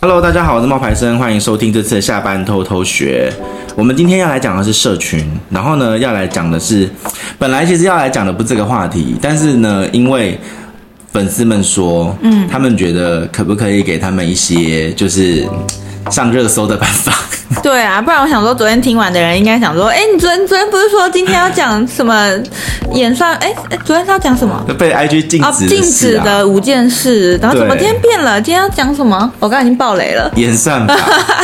Hello，大家好，我是冒牌生，欢迎收听这次的下班偷偷学。我们今天要来讲的是社群，然后呢，要来讲的是，本来其实要来讲的不是这个话题，但是呢，因为粉丝们说，嗯，他们觉得可不可以给他们一些就是上热搜的办法。对啊，不然我想说，昨天听完的人应该想说，哎，你昨天昨天不是说今天要讲什么演算？哎哎，昨天是要讲什么？被 IG 禁止、禁止的五件事，然后怎么今天变了？今天要讲什么？我刚才已经爆雷了。演算法，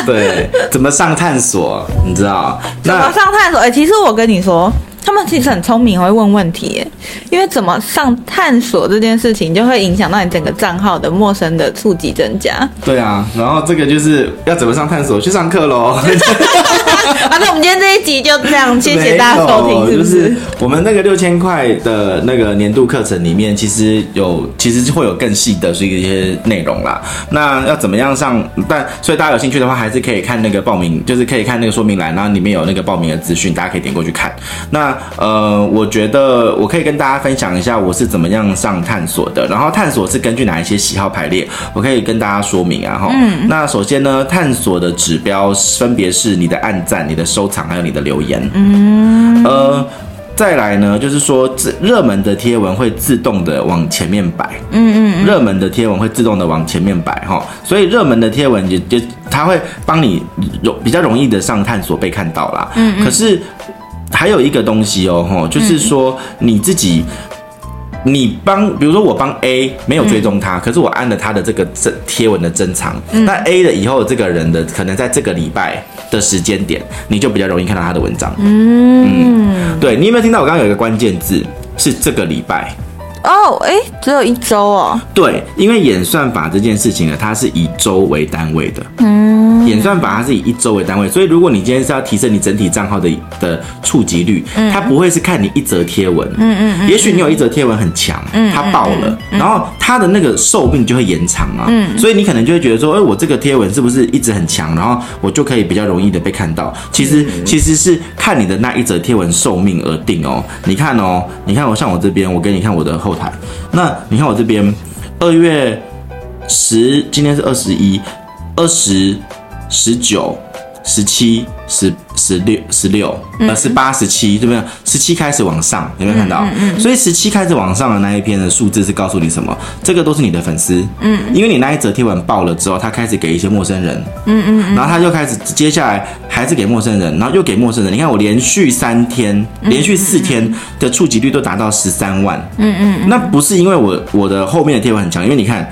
对，怎么上探索？你知道？怎么上探索？哎，其实我跟你说。他们其实很聪明，会问问题，因为怎么上探索这件事情，就会影响到你整个账号的陌生的触及增加。对啊，然后这个就是要怎么上探索，去上课喽。好，那我们今天这一集就这样，谢谢大家收听。是不是？就是我们那个六千块的那个年度课程里面，其实有，其实会有更细的这一些内容啦。那要怎么样上？但所以大家有兴趣的话，还是可以看那个报名，就是可以看那个说明栏，然后里面有那个报名的资讯，大家可以点过去看。那呃，我觉得我可以跟大家分享一下我是怎么样上探索的。然后探索是根据哪一些喜好排列，我可以跟大家说明啊。哈，嗯，那首先呢，探索的指标分别是你的按赞、你的收藏还有你的留言。嗯，呃，再来呢，就是说热门的贴文会自动的往前面摆。嗯嗯，热门的贴文会自动的往前面摆哈，所以热门的贴文就就它会帮你容比较容易的上探索被看到啦。嗯嗯，可是。还有一个东西哦，吼，就是说你自己，你帮，比如说我帮 A 没有追踪他，可是我按了他的这个这贴文的珍藏，那 A 的以后这个人的可能在这个礼拜的时间点，你就比较容易看到他的文章。嗯，对，你有没有听到我刚刚有一个关键字是这个礼拜？哦，哎，只有一周哦。对，因为演算法这件事情呢，它是以周为单位的。嗯。演算法它是以一周为单位，所以如果你今天是要提升你整体账号的的触及率，它不会是看你一则贴文，嗯嗯嗯，也许你有一则贴文很强，它爆了，然后它的那个寿命就会延长啊，嗯，所以你可能就会觉得说，哎，我这个贴文是不是一直很强，然后我就可以比较容易的被看到？其实其实是看你的那一则贴文寿命而定哦。你看哦，你看我像我这边，我给你看我的后台，那你看我这边二月十，今天是二十一，二十。十九、十七、十、十六、十六，呃，十八、十七，对不对？十七开始往上，有没有看到？嗯嗯。所以十七开始往上的那一篇的数字是告诉你什么？这个都是你的粉丝，嗯，因为你那一则贴文爆了之后，他开始给一些陌生人，嗯嗯，然后他就开始接下来还是给陌生人，然后又给陌生人。你看我连续三天、连续四天的触及率都达到十三万，嗯嗯。那不是因为我我的后面的贴文很强，因为你看。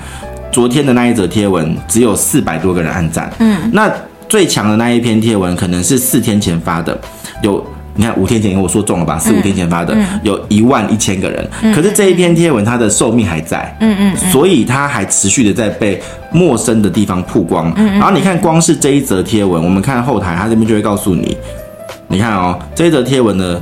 昨天的那一则贴文只有四百多个人按赞，嗯，那最强的那一篇贴文可能是四天前发的，有你看五天前我说中了吧，四五天前发的，有一万一千个人，可是这一篇贴文它的寿命还在，嗯嗯，所以它还持续的在被陌生的地方曝光，然后你看光是这一则贴文，我们看后台，它这边就会告诉你，你看哦，这一则贴文呢。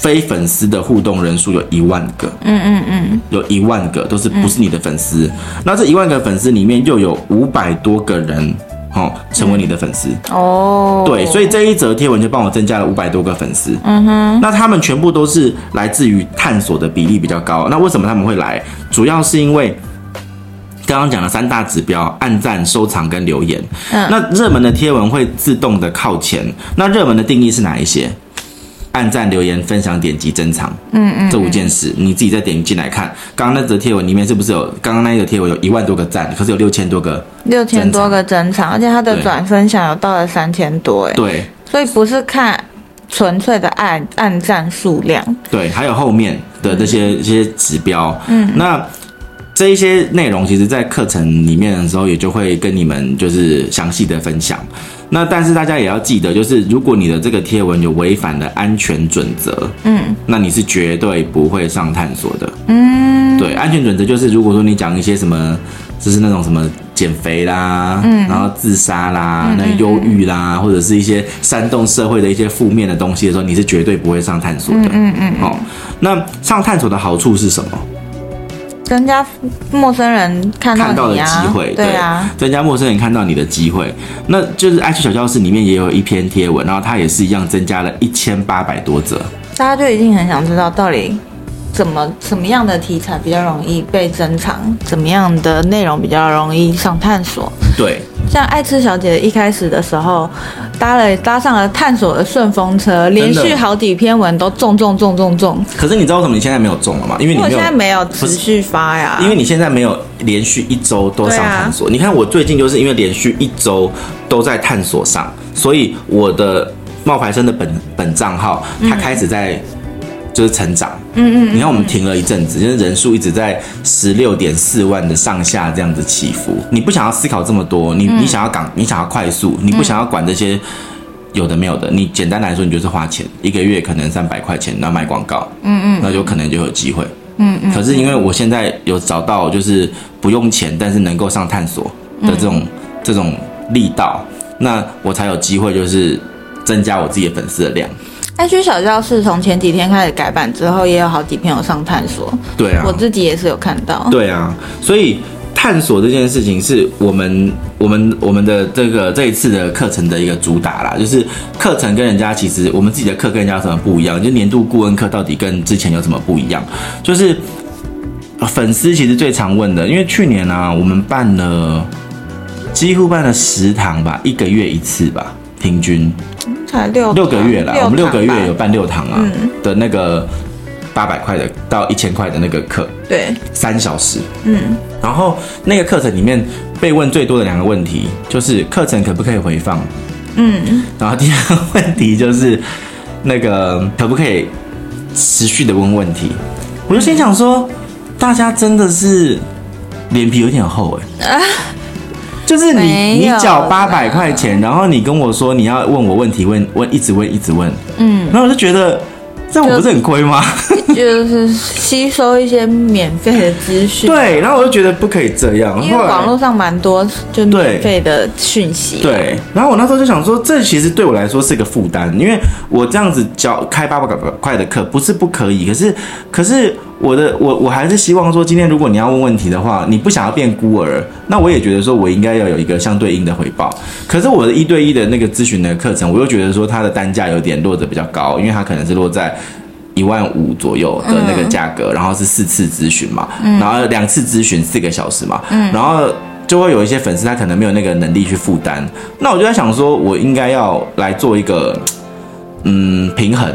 非粉丝的互动人数有一万个，嗯嗯嗯，有一万个都是不是你的粉丝，嗯、那这一万个粉丝里面又有五百多个人，哦，成为你的粉丝，哦，对，所以这一则贴文就帮我增加了五百多个粉丝，嗯哼，那他们全部都是来自于探索的比例比较高，那为什么他们会来？主要是因为刚刚讲的三大指标：按赞、收藏跟留言，嗯，那热门的贴文会自动的靠前，那热门的定义是哪一些？按赞、留言、分享、点击、珍藏，嗯嗯，这五件事你自己再点进来看。刚刚那则贴文里面是不是有？刚刚那一个贴文有一万多个赞，可是有六千多个，六千多个珍藏，而且它的转分享有到了三千多，哎，对，所以不是看纯粹的按按赞数量，对，还有后面的这些一些指标，嗯，那。这一些内容，其实在课程里面的时候，也就会跟你们就是详细的分享。那但是大家也要记得，就是如果你的这个贴文有违反了安全准则，嗯，那你是绝对不会上探索的。嗯，对，安全准则就是，如果说你讲一些什么，就是那种什么减肥啦，嗯，然后自杀啦，那忧郁啦，或者是一些煽动社会的一些负面的东西的时候，你是绝对不会上探索的。嗯嗯。好，那上探索的好处是什么？增加陌生人看到，啊、看到的机会，对啊，增加陌生人看到你的机会，那就是爱趣小教室里面也有一篇贴文，然后它也是一样增加了一千八百多则。大家就已经很想知道，到底怎么什么样的题材比较容易被珍藏，怎么样的内容比较容易上探索？对。像爱吃小姐一开始的时候，搭了搭上了探索的顺风车，连续好几篇文都中中中中中。可是你知道为什么你现在没有中了吗？因为你没有现在没有持续发呀。因为你现在没有连续一周都上探索。啊、你看我最近就是因为连续一周都在探索上，所以我的冒牌生的本本账号它开始在。嗯就是成长，嗯嗯，你看我们停了一阵子，就是人数一直在十六点四万的上下这样子起伏。你不想要思考这么多，你你想要赶，你想要快速，你不想要管这些有的没有的。你简单来说，你就是花钱，一个月可能三百块钱，然后卖广告，嗯嗯，那有可能就有机会，嗯嗯。可是因为我现在有找到就是不用钱，但是能够上探索的这种这种力道，那我才有机会就是增加我自己的粉丝的量。IG 小教室从前几天开始改版之后，也有好几篇有上探索。对啊，我自己也是有看到。对啊，所以探索这件事情是我们我们我们的这个这一次的课程的一个主打啦。就是课程跟人家其实我们自己的课跟人家有什么不一样？就年度顾问课到底跟之前有什么不一样？就是粉丝其实最常问的，因为去年啊，我们办了几乎办了十堂吧，一个月一次吧，平均。才六六个月了，我们六个月有办六堂啊，嗯、的那个八百块的到一千块的那个课，对，三小时，嗯，然后那个课程里面被问最多的两个问题就是课程可不可以回放，嗯，然后第二个问题就是那个可不可以持续的问问题，我就心想说，大家真的是脸皮有点厚哎、欸。啊就是你，你缴八百块钱，然后你跟我说你要问我问题，问问一直问一直问，嗯，然后我就觉得这样我不是很亏吗？就是吸收一些免费的资讯，对，然后我就觉得不可以这样，因为网络上蛮多就免费的讯息，对，然后我那时候就想说，这其实对我来说是个负担，因为我这样子教开八百块的课不是不可以，可是可是。我的我我还是希望说，今天如果你要问问题的话，你不想要变孤儿，那我也觉得说我应该要有一个相对应的回报。可是我的一对一的那个咨询的课程，我又觉得说它的单价有点落得比较高，因为它可能是落在一万五左右的那个价格，然后是四次咨询嘛，然后两次咨询四个小时嘛，嗯然后就会有一些粉丝他可能没有那个能力去负担。那我就在想说，我应该要来做一个嗯平衡。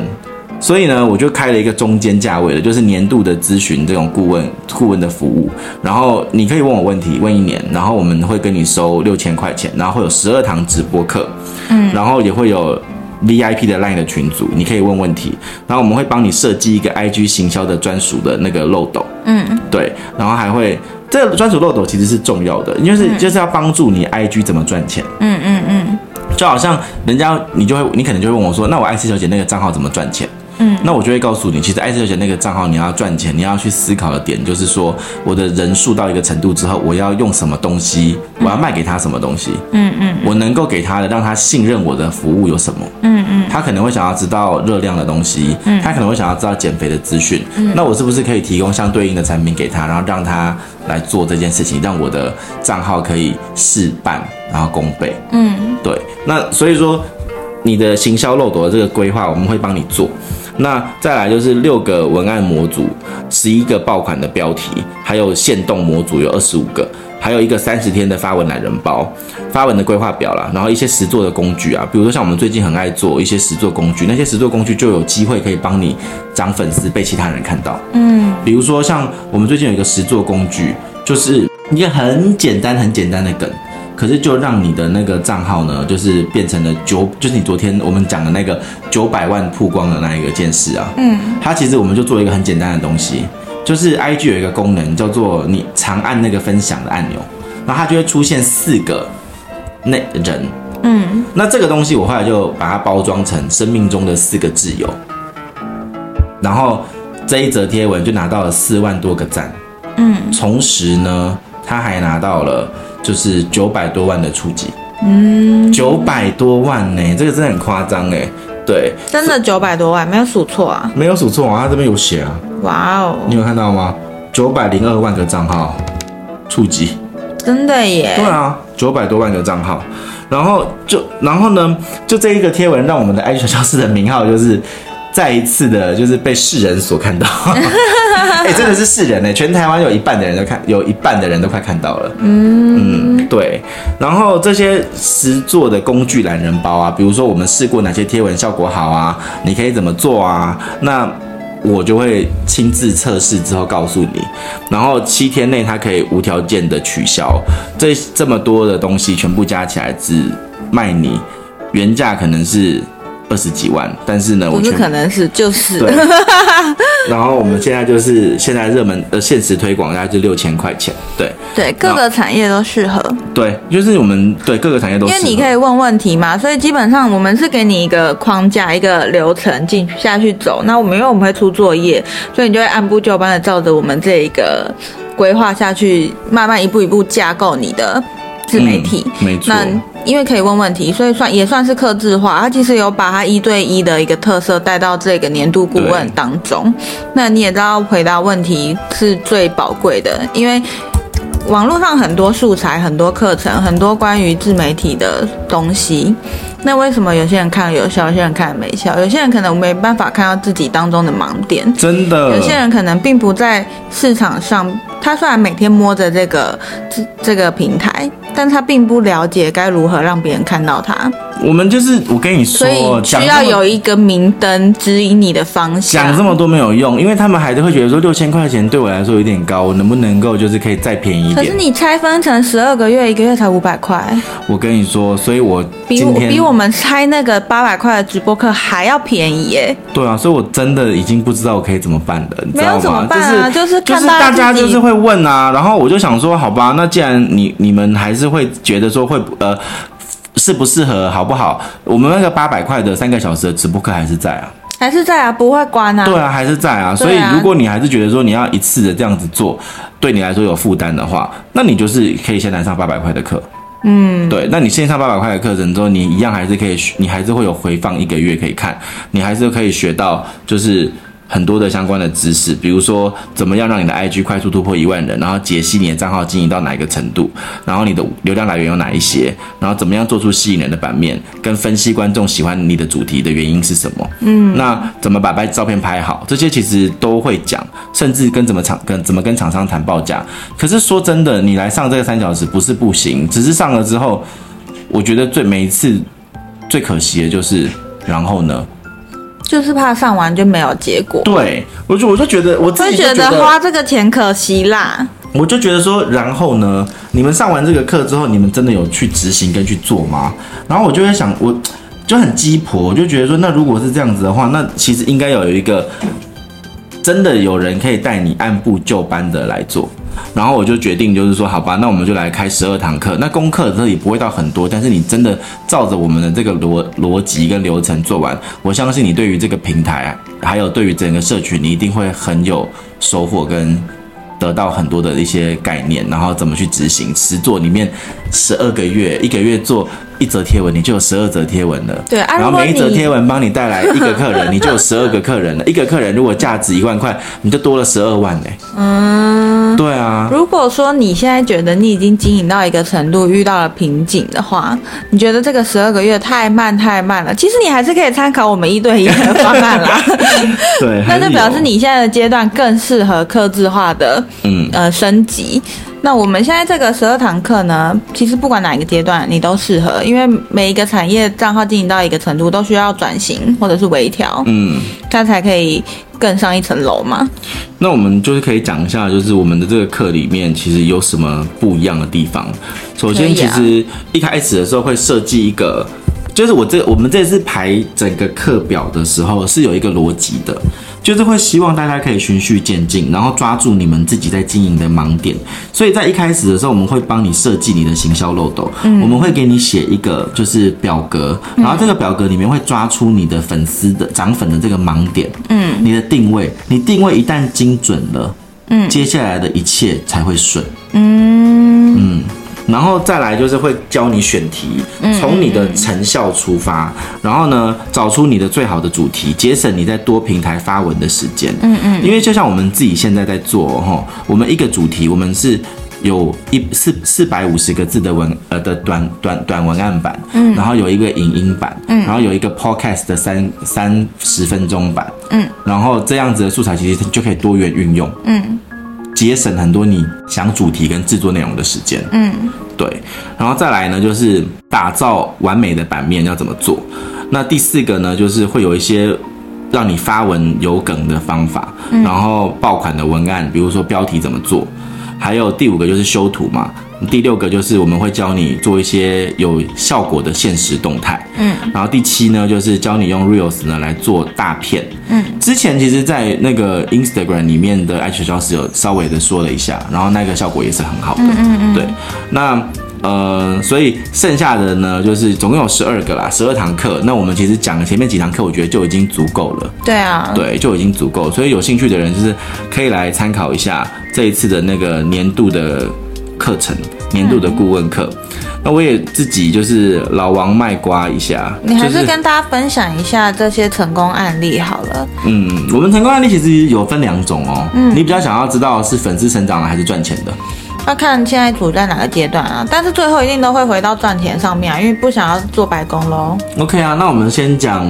所以呢，我就开了一个中间价位的，就是年度的咨询这种顾问顾问的服务。然后你可以问我问题，问一年，然后我们会跟你收六千块钱，然后会有十二堂直播课，嗯，然后也会有 VIP 的 Line 的群组，你可以问问题。然后我们会帮你设计一个 IG 行销的专属的那个漏斗，嗯，对，然后还会这个专属漏斗其实是重要的，因为是就是要帮助你 IG 怎么赚钱，嗯嗯嗯，就好像人家你就会你可能就会问我说，那我爱 C 小姐那个账号怎么赚钱？嗯，那我就会告诉你，其实艾斯小姐那个账号你要赚钱，你要去思考的点就是说，我的人数到一个程度之后，我要用什么东西，我要卖给他什么东西，嗯嗯，我能够给他的，让他信任我的服务有什么，嗯嗯，他可能会想要知道热量的东西，嗯，他可能会想要知道减肥的资讯，嗯，那我是不是可以提供相对应的产品给他，然后让他来做这件事情，让我的账号可以事半然后功倍，嗯，对，那所以说你的行销漏斗的这个规划，我们会帮你做。那再来就是六个文案模组，十一个爆款的标题，还有限动模组有二十五个，还有一个三十天的发文懒人包，发文的规划表啦，然后一些实作的工具啊，比如说像我们最近很爱做一些实作工具，那些实作工具就有机会可以帮你涨粉丝，被其他人看到。嗯，比如说像我们最近有一个实作工具，就是一个很简单很简单的梗。可是就让你的那个账号呢，就是变成了九，就是你昨天我们讲的那个九百万曝光的那一个件事啊。嗯，它其实我们就做一个很简单的东西，就是 IG 有一个功能叫做你长按那个分享的按钮，然后它就会出现四个那人。嗯，那这个东西我后来就把它包装成生命中的四个挚友，然后这一则贴文就拿到了四万多个赞。嗯，同时呢，他还拿到了。就是九百多万的触及，嗯，九百多万呢、欸，这个真的很夸张哎，对，真的九百多万，没有数错啊，没有数错啊，他这边有写啊，哇哦，你有看到吗？九百零二万个账号触及，真的耶，对啊，九百多万个账号，然后就然后呢，就这一个贴文让我们的 IG 小教室的名号就是再一次的，就是被世人所看到。哎、欸，真的是世人呢，全台湾有一半的人都看，有一半的人都快看到了。嗯嗯，对。然后这些实作的工具懒人包啊，比如说我们试过哪些贴文效果好啊，你可以怎么做啊？那我就会亲自测试之后告诉你。然后七天内它可以无条件的取消。这这么多的东西全部加起来只卖你原价可能是。二十几万，但是呢，不是可能是就是。然后我们现在就是现在热门呃限时推广，大概就六千块钱。对对，各个产业都适合。对，就是我们对各个产业都适合。因为你可以问问题嘛，所以基本上我们是给你一个框架、一个流程进下去走。那我们因为我们会出作业，所以你就会按部就班的照着我们这一个规划下去，慢慢一步一步架构你的自媒体。嗯、没错。因为可以问问题，所以算也算是克制化。他其实有把他一对一的一个特色带到这个年度顾问当中。那你也知道，回答问题是最宝贵的，因为网络上很多素材、很多课程、很多关于自媒体的东西。那为什么有些人看了有效，有些人看了没效？有些人可能没办法看到自己当中的盲点。真的，有些人可能并不在市场上。他虽然每天摸着这个这这个平台，但他并不了解该如何让别人看到他。我们就是我跟你说，需要有一个明灯指引你的方向。讲这么多没有用，因为他们还是会觉得说六千块钱对我来说有点高，我能不能够就是可以再便宜一点？可是你拆分成十二个月，一个月才五百块。我跟你说，所以我比我比我们拆那个八百块的直播课还要便宜耶。对啊，所以我真的已经不知道我可以怎么办了，你知道吗？没有怎么办啊，就是就是大家就是会问啊，然后我就想说，好吧，那既然你你们还是会觉得说会呃。适不适合好不好？我们那个八百块的三个小时的直播课还是在啊，还是在啊，不会关啊。对啊，还是在啊。所以如果你还是觉得说你要一次的这样子做，对你来说有负担的话，那你就是可以先来上八百块的课。嗯，对。那你先上八百块的课程之后，你一样还是可以，你还是会有回放一个月可以看，你还是可以学到就是。很多的相关的知识，比如说怎么样让你的 IG 快速突破一万人，然后解析你的账号经营到哪一个程度，然后你的流量来源有哪一些，然后怎么样做出吸引人的版面，跟分析观众喜欢你的主题的原因是什么？嗯，那怎么把拍照片拍好，这些其实都会讲，甚至跟怎么厂跟怎么跟厂商谈报价。可是说真的，你来上这个三小时不是不行，只是上了之后，我觉得最每一次最可惜的就是，然后呢？就是怕上完就没有结果。对，我就我就觉得我自己觉得，觉得花这个钱可惜啦。我就觉得说，然后呢，你们上完这个课之后，你们真的有去执行跟去做吗？然后我就会想，我就很鸡婆，我就觉得说，那如果是这样子的话，那其实应该有一个真的有人可以带你按部就班的来做。然后我就决定，就是说，好吧，那我们就来开十二堂课。那功课这里不会到很多，但是你真的照着我们的这个逻逻辑跟流程做完，我相信你对于这个平台，还有对于整个社群，你一定会很有收获跟得到很多的一些概念，然后怎么去执行实做。里面十二个月，一个月做一则贴文，你就有十二则贴文了。对，然后每一则贴文帮你带来一个客人，你就有十二个客人了。一个客人如果价值一万块，你就多了十二万呢。嗯。对啊，如果说你现在觉得你已经经营到一个程度，遇到了瓶颈的话，你觉得这个十二个月太慢太慢了，其实你还是可以参考我们一对一的方案啦。对，那就表示你现在的阶段更适合克制化的，嗯。呃升级。那我们现在这个十二堂课呢，其实不管哪一个阶段你都适合，因为每一个产业账号经营到一个程度，都需要转型或者是微调，嗯，它才可以更上一层楼吗。那我们就是可以讲一下，就是我们的这个课里面其实有什么不一样的地方。首先，其实一开始的时候会设计一个。就是我这我们这次排整个课表的时候是有一个逻辑的，就是会希望大家可以循序渐进，然后抓住你们自己在经营的盲点。所以在一开始的时候，我们会帮你设计你的行销漏斗，嗯，我们会给你写一个就是表格，然后这个表格里面会抓出你的粉丝的涨粉的这个盲点，嗯，你的定位，你定位一旦精准了，嗯，接下来的一切才会顺，嗯嗯。然后再来就是会教你选题，从你的成效出发，然后呢，找出你的最好的主题，节省你在多平台发文的时间。嗯嗯，因为就像我们自己现在在做哈，我们一个主题，我们是有一四四百五十个字的文呃的短短短文案版，嗯，然后有一个影音版，嗯，然后有一个 podcast 的三三十分钟版，嗯，然后这样子的素材其实就可以多元运用，嗯，节省很多你想主题跟制作内容的时间，嗯，对，然后再来呢就是打造完美的版面要怎么做？那第四个呢就是会有一些。让你发文有梗的方法，然后爆款的文案，比如说标题怎么做，还有第五个就是修图嘛，第六个就是我们会教你做一些有效果的现实动态，嗯，然后第七呢就是教你用 Reels 呢来做大片，嗯，之前其实，在那个 Instagram 里面的艾雪教室有稍微的说了一下，然后那个效果也是很好的，嗯嗯嗯，对，那。呃，所以剩下的呢，就是总共有十二个啦，十二堂课。那我们其实讲了前面几堂课，我觉得就已经足够了。对啊，对，就已经足够。所以有兴趣的人，就是可以来参考一下这一次的那个年度的课程，年度的顾问课。嗯、那我也自己就是老王卖瓜一下，你还是跟大家分享一下这些成功案例好了。嗯，我们成功案例其实有分两种哦。嗯，你比较想要知道是粉丝成长了还是赚钱的？要看现在处在哪个阶段啊，但是最后一定都会回到赚钱上面啊，因为不想要做白工喽。OK 啊，那我们先讲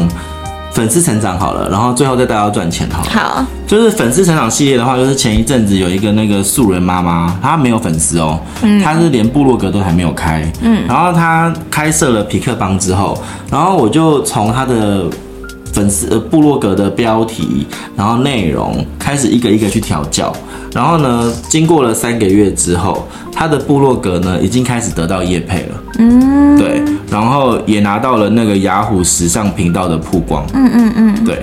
粉丝成长好了，然后最后再带到赚钱好了。好，就是粉丝成长系列的话，就是前一阵子有一个那个素人妈妈，她没有粉丝哦，嗯，她是连部落格都还没有开，嗯，然后她开设了痞客邦之后，然后我就从她的。粉丝呃，部落格的标题，然后内容开始一个一个去调教，然后呢，经过了三个月之后，他的部落格呢已经开始得到业配了，嗯，对，然后也拿到了那个雅虎时尚频道的曝光，嗯嗯嗯，对，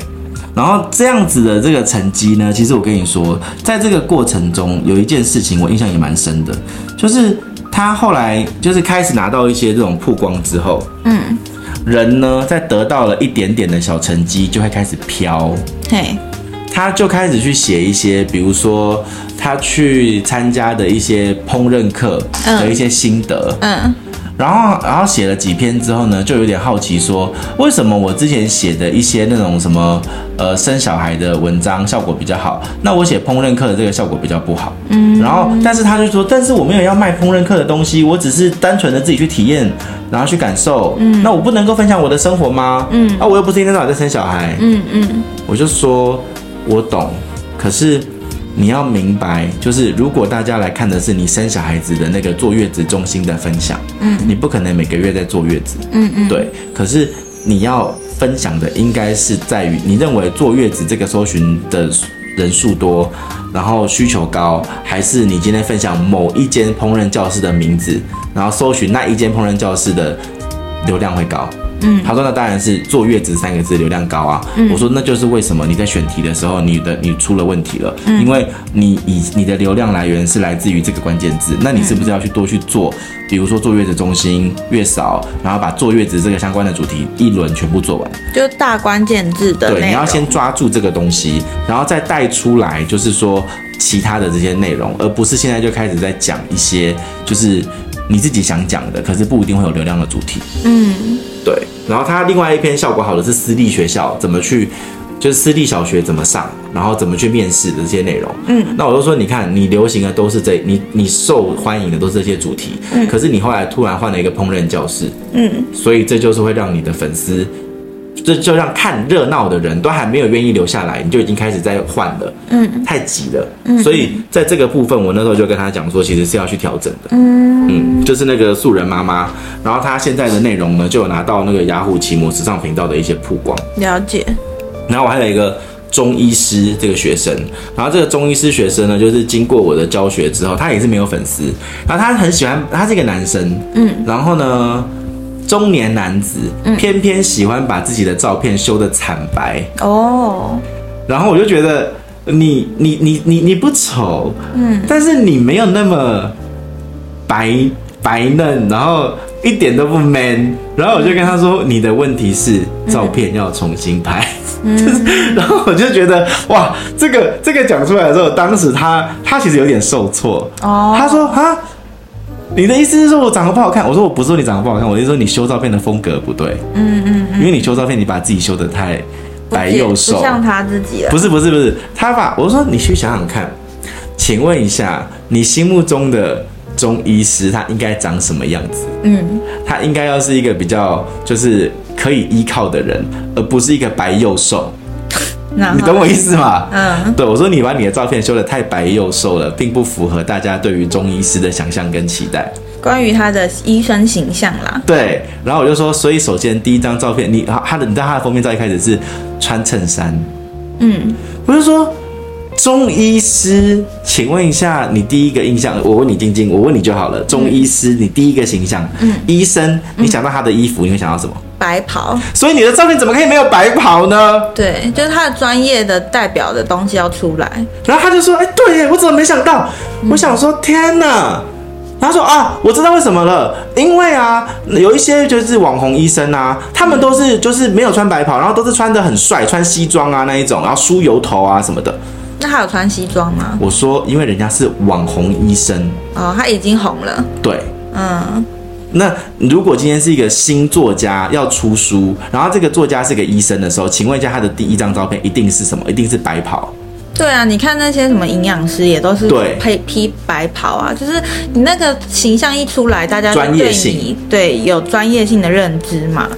然后这样子的这个成绩呢，其实我跟你说，在这个过程中有一件事情我印象也蛮深的，就是他后来就是开始拿到一些这种曝光之后，嗯。人呢，在得到了一点点的小成绩，就会开始飘。对，他就开始去写一些，比如说他去参加的一些烹饪课的一些心得。嗯。嗯然后，然后写了几篇之后呢，就有点好奇，说为什么我之前写的一些那种什么呃生小孩的文章效果比较好，那我写烹饪课的这个效果比较不好。嗯。然后，但是他就说，但是我没有要卖烹饪课的东西，我只是单纯的自己去体验，然后去感受。嗯。那我不能够分享我的生活吗？嗯。啊，我又不是一天到晚在生小孩。嗯嗯。我就说，我懂，可是。你要明白，就是如果大家来看的是你生小孩子的那个坐月子中心的分享，嗯，你不可能每个月在坐月子，嗯嗯，对。可是你要分享的应该是在于你认为坐月子这个搜寻的人数多，然后需求高，还是你今天分享某一间烹饪教室的名字，然后搜寻那一间烹饪教室的流量会高？嗯，他说那当然是坐月子三个字流量高啊。嗯，我说那就是为什么你在选题的时候，你的你出了问题了，嗯，因为你以你的流量来源是来自于这个关键字，那你是不是要去多去做，比如说坐月子中心、月嫂，然后把坐月子这个相关的主题一轮全部做完，就大关键字的。对，你要先抓住这个东西，然后再带出来，就是说其他的这些内容，而不是现在就开始在讲一些就是你自己想讲的，可是不一定会有流量的主题。嗯。对，然后他另外一篇效果好的是私立学校怎么去，就是私立小学怎么上，然后怎么去面试的这些内容。嗯，那我就说，你看你流行的都是这，你你受欢迎的都是这些主题。嗯，可是你后来突然换了一个烹饪教室。嗯，所以这就是会让你的粉丝。这就让看热闹的人都还没有愿意留下来，你就已经开始在换了，嗯，太急了，嗯，所以在这个部分，我那时候就跟他讲说，其实是要去调整的，嗯嗯，就是那个素人妈妈，然后她现在的内容呢，就有拿到那个雅虎奇摩时尚频道的一些曝光，了解。然后我还有一个中医师这个学生，然后这个中医师学生呢，就是经过我的教学之后，他也是没有粉丝，然后他很喜欢，他是一个男生，嗯，然后呢。中年男子偏偏喜欢把自己的照片修的惨白。哦，然后我就觉得你你你你你不丑，嗯，但是你没有那么白白嫩，然后一点都不 man，然后我就跟他说，你的问题是照片要重新拍，就是，然后我就觉得哇，这个这个讲出来的时候，当时他他其实有点受挫。哦，他说哈。你的意思是说我长得不好看？我说我不是说你长得不好看，我是说你修照片的风格不对。嗯嗯，嗯，因为你修照片，你把自己修的太白又瘦，不像他自己了。不是不是不是，他把我说你去想想看，请问一下，你心目中的中医师他应该长什么样子？嗯，他应该要是一个比较就是可以依靠的人，而不是一个白又瘦。你懂我意思吗？嗯，对，我说你把你的照片修得太白又瘦了，并不符合大家对于中医师的想象跟期待。关于他的医生形象啦，对，然后我就说，所以首先第一张照片，你他的你知道他的封面照一开始是穿衬衫，嗯，我就说中医师，请问一下你第一个印象，我问你晶晶，我问你就好了，中医师你第一个形象，嗯，医生，你想到他的衣服，你会想到什么？白袍。所以你的照片怎么可以没有白袍呢？对，就是他的专业的代表的东西要出来。然后他就说，哎，对耶，我怎么没想到？我想说，天哪！他说啊，我知道为什么了，因为啊，有一些就是网红医生啊，他们都是就是没有穿白袍，然后都是穿的很帅，穿西装啊那一种，然后梳油头啊什么的。那他有穿西装吗？我说，因为人家是网红医生哦，他已经红了。对，嗯。那如果今天是一个新作家要出书，然后这个作家是个医生的时候，请问一下他的第一张照片一定是什么？一定是白袍。对啊，你看那些什么营养师也都是配披白袍啊，就是你那个形象一出来，大家对你专业性对有专业性的认知嘛。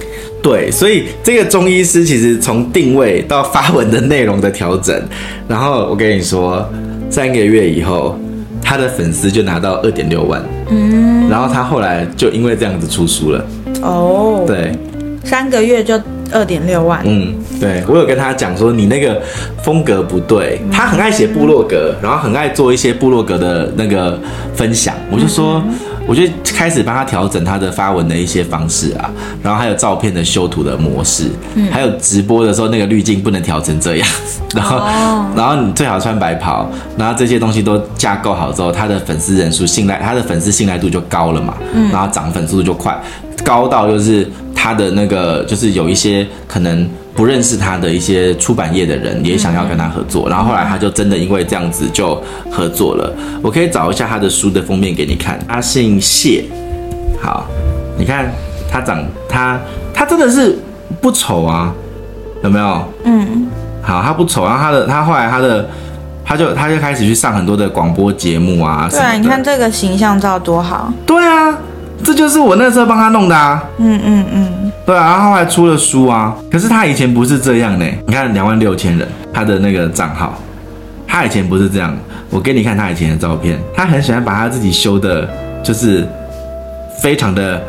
对，所以这个中医师其实从定位到发文的内容的调整，然后我跟你说，三个月以后，他的粉丝就拿到二点六万，嗯，然后他后来就因为这样子出书了。哦，对，三个月就。二点六万。嗯，对，我有跟他讲说，你那个风格不对。他很爱写部落格，然后很爱做一些部落格的那个分享。我就说，我就开始帮他调整他的发文的一些方式啊，然后还有照片的修图的模式，还有直播的时候那个滤镜不能调成这样。然后，然后你最好穿白袍，然后这些东西都架构好之后，他的粉丝人数信赖，他的粉丝信赖度就高了嘛。然后涨粉速度就快，高到就是。他的那个就是有一些可能不认识他的一些出版业的人也想要跟他合作，然后后来他就真的因为这样子就合作了。我可以找一下他的书的封面给你看，他姓谢，好，你看他长他他真的是不丑啊，有没有？嗯，好，他不丑，然后他的他后来他的他就他就开始去上很多的广播节目啊，对啊，你看这个形象照多好，对啊。这就是我那时候帮他弄的啊，嗯嗯嗯，对啊，然后还出了书啊，可是他以前不是这样呢。你看两万六千人，他的那个账号，他以前不是这样。我给你看他以前的照片，他很喜欢把他自己修的，就是非常的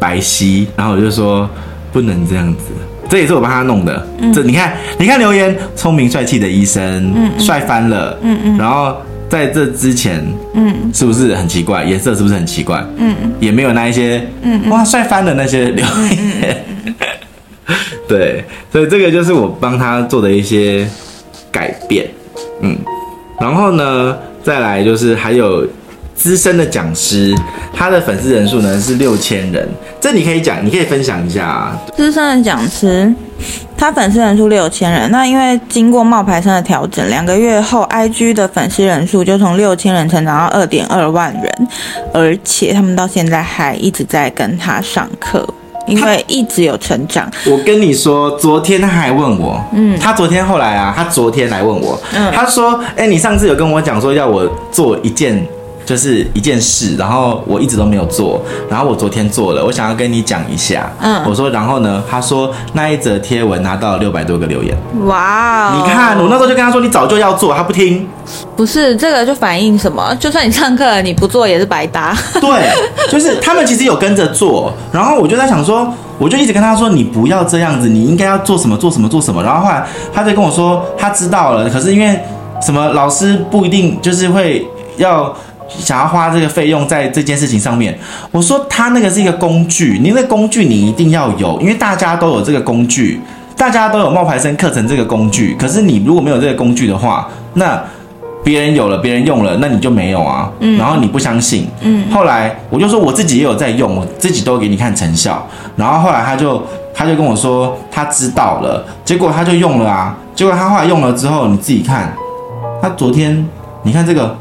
白皙，然后我就说不能这样子，这也是我帮他弄的。嗯、这你看，你看留言，聪明帅气的医生，嗯嗯帅翻了，嗯嗯，然后。在这之前，嗯，是不是很奇怪？颜色是不是很奇怪？嗯，也没有那一些，嗯，哇，帅翻了那些留言。对，所以这个就是我帮他做的一些改变，嗯，然后呢，再来就是还有资深的讲师，他的粉丝人数呢是六千人，这你可以讲，你可以分享一下啊。资深的讲师。他粉丝人数六千人，那因为经过冒牌生的调整，两个月后，IG 的粉丝人数就从六千人成长到二点二万人，而且他们到现在还一直在跟他上课，因为一直有成长。我跟你说，昨天他还问我，嗯，他昨天后来啊，他昨天来问我，嗯，他说，哎、欸，你上次有跟我讲说要我做一件。就是一件事，然后我一直都没有做，然后我昨天做了，我想要跟你讲一下。嗯，我说，然后呢？他说那一则贴文拿到了六百多个留言。哇哦！你看，我那时候就跟他说，你早就要做，他不听。不是这个，就反映什么？就算你上课了你不做也是白搭。对，就是他们其实有跟着做，然后我就在想说，我就一直跟他说，你不要这样子，你应该要做什么做什么做什么。然后后来他就跟我说，他知道了，可是因为什么，老师不一定就是会要。想要花这个费用在这件事情上面，我说他那个是一个工具，你那个工具你一定要有，因为大家都有这个工具，大家都有冒牌生课程这个工具。可是你如果没有这个工具的话，那别人有了，别人用了，那你就没有啊。嗯。然后你不相信。嗯。后来我就说我自己也有在用，我自己都给你看成效。然后后来他就他就跟我说他知道了，结果他就用了啊。结果他后来用了之后，你自己看，他昨天你看这个。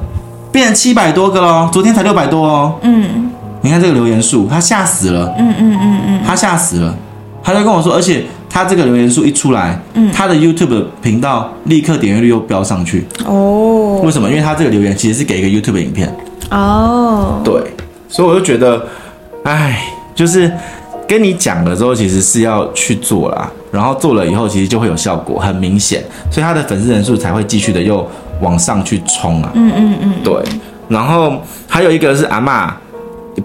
变成七百多个喽，昨天才六百多哦。嗯，你看这个留言数，他吓死了。嗯嗯嗯嗯，他吓死了，他就跟我说，而且他这个留言数一出来，嗯，他的 YouTube 频道立刻点阅率又飙上去。哦，为什么？因为他这个留言其实是给一个 YouTube 影片。哦，对，所以我就觉得，哎，就是跟你讲了之后，其实是要去做啦，然后做了以后，其实就会有效果，很明显，所以他的粉丝人数才会继续的又往上去冲啊。嗯嗯嗯，对。然后还有一个是阿嬷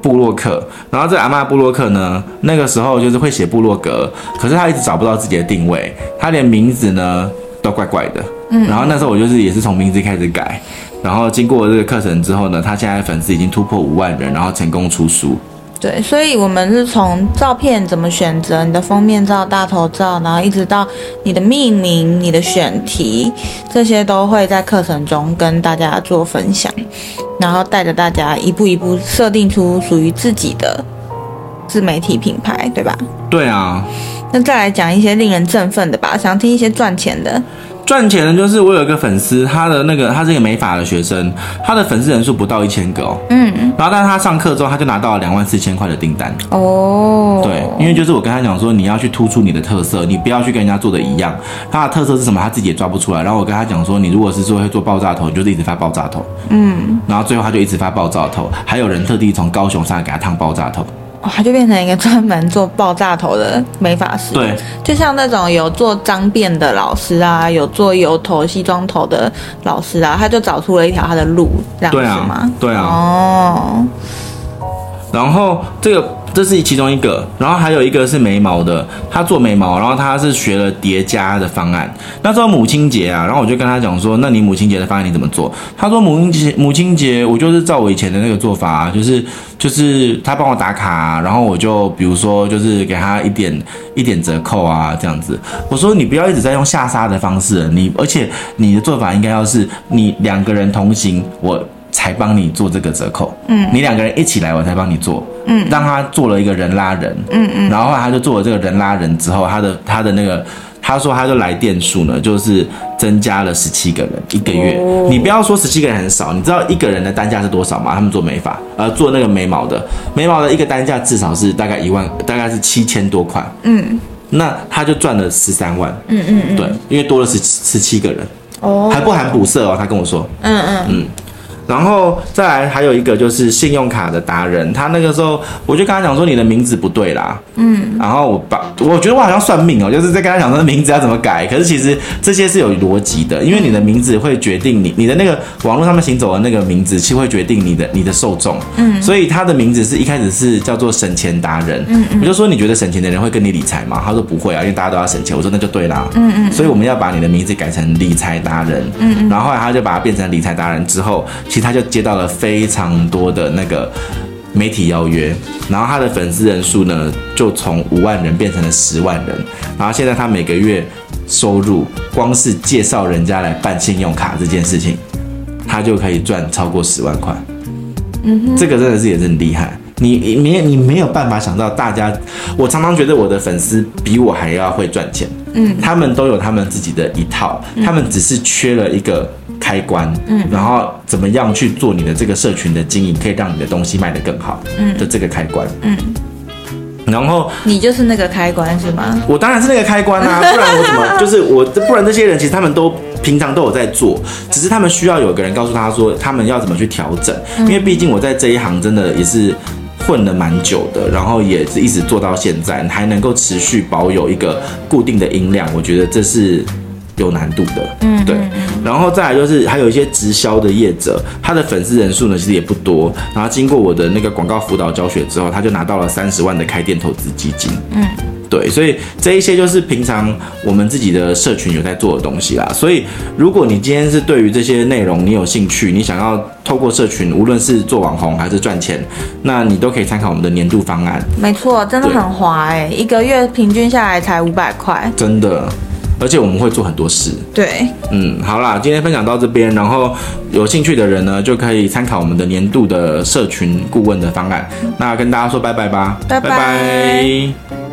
布洛克，然后这阿嬷布洛克呢，那个时候就是会写布洛格，可是他一直找不到自己的定位，他连名字呢都怪怪的。嗯。然后那时候我就是也是从名字开始改。然后经过这个课程之后呢，他现在粉丝已经突破五万人，然后成功出书。对，所以我们是从照片怎么选择你的封面照、大头照，然后一直到你的命名、你的选题，这些都会在课程中跟大家做分享，然后带着大家一步一步设定出属于自己的自媒体品牌，对吧？对啊。那再来讲一些令人振奋的吧，想听一些赚钱的。赚钱的，就是我有一个粉丝，他的那个他是一个美法的学生，他的粉丝人数不到一千个哦。嗯，然后但是他上课之后，他就拿到了两万四千块的订单。哦，对，因为就是我跟他讲说，你要去突出你的特色，你不要去跟人家做的一样。他的特色是什么？他自己也抓不出来。然后我跟他讲说，你如果是说会做爆炸头，你就是一直发爆炸头。嗯，然后最后他就一直发爆炸头，还有人特地从高雄上来给他烫爆炸头。哦，他就变成一个专门做爆炸头的美发师。对，就像那种有做脏辫的老师啊，有做油头、西装头的老师啊，他就找出了一条他的路，这样子吗？对啊。对啊。哦。然后这个。这是其中一个，然后还有一个是眉毛的，他做眉毛，然后他是学了叠加的方案。那时候母亲节啊，然后我就跟他讲说，那你母亲节的方案你怎么做？他说母亲节母亲节我就是照我以前的那个做法啊，就是就是他帮我打卡啊，然后我就比如说就是给他一点一点折扣啊这样子。我说你不要一直在用下杀的方式，你而且你的做法应该要是你两个人同行，我。才帮你做这个折扣，嗯，你两个人一起来，我才帮你做，嗯，让他做了一个人拉人，嗯嗯，然后后来他就做了这个人拉人之后，他的他的那个，他说他就来电数呢，就是增加了十七个人一个月，哦，你不要说十七个人很少，你知道一个人的单价是多少吗？他们做美发，呃，做那个眉毛的，眉毛的一个单价至少是大概一万，大概是七千多块，嗯，那他就赚了十三万，嗯嗯嗯，对，因为多了十十七个人，哦，还不含补色哦，他跟我说，嗯嗯。嗯。然后再来还有一个就是信用卡的达人，他那个时候我就跟他讲说，你的名字不对啦，嗯，然后我把我觉得我好像算命哦，就是在跟他讲说名字要怎么改，可是其实这些是有逻辑的，因为你的名字会决定你你的那个网络上面行走的那个名字，其实会决定你的你的受众，嗯，所以他的名字是一开始是叫做省钱达人，嗯。嗯，我就说你觉得省钱的人会跟你理财吗？他说不会啊，因为大家都要省钱，我说那就对啦，嗯嗯，所以我们要把你的名字改成理财达人，嗯嗯，然后后来他就把它变成理财达人之后，他就接到了非常多的那个媒体邀约，然后他的粉丝人数呢，就从五万人变成了十万人，然后现在他每个月收入，光是介绍人家来办信用卡这件事情，他就可以赚超过十万块。嗯哼，这个真的是也是很厉害。你你没你没有办法想到，大家，我常常觉得我的粉丝比我还要会赚钱。嗯，他们都有他们自己的一套，他们只是缺了一个。开关，嗯，然后怎么样去做你的这个社群的经营，可以让你的东西卖得更好，嗯，的这个开关，嗯，然后你就是那个开关是吗？我当然是那个开关啊，不然我怎么就是我，不然这些人其实他们都平常都有在做，只是他们需要有个人告诉他说他们要怎么去调整，因为毕竟我在这一行真的也是混了蛮久的，然后也是一直做到现在，还能够持续保有一个固定的音量，我觉得这是。有难度的，嗯，对，然后再来就是还有一些直销的业者，他的粉丝人数呢其实也不多，然后经过我的那个广告辅导教学之后，他就拿到了三十万的开店投资基金，嗯，对，所以这一些就是平常我们自己的社群有在做的东西啦。所以如果你今天是对于这些内容你有兴趣，你想要透过社群，无论是做网红还是赚钱，那你都可以参考我们的年度方案。没错，真的很划哎，一个月平均下来才五百块，真的。而且我们会做很多事，对，嗯，好啦，今天分享到这边，然后有兴趣的人呢，就可以参考我们的年度的社群顾问的方案。那跟大家说拜拜吧，拜拜。拜拜。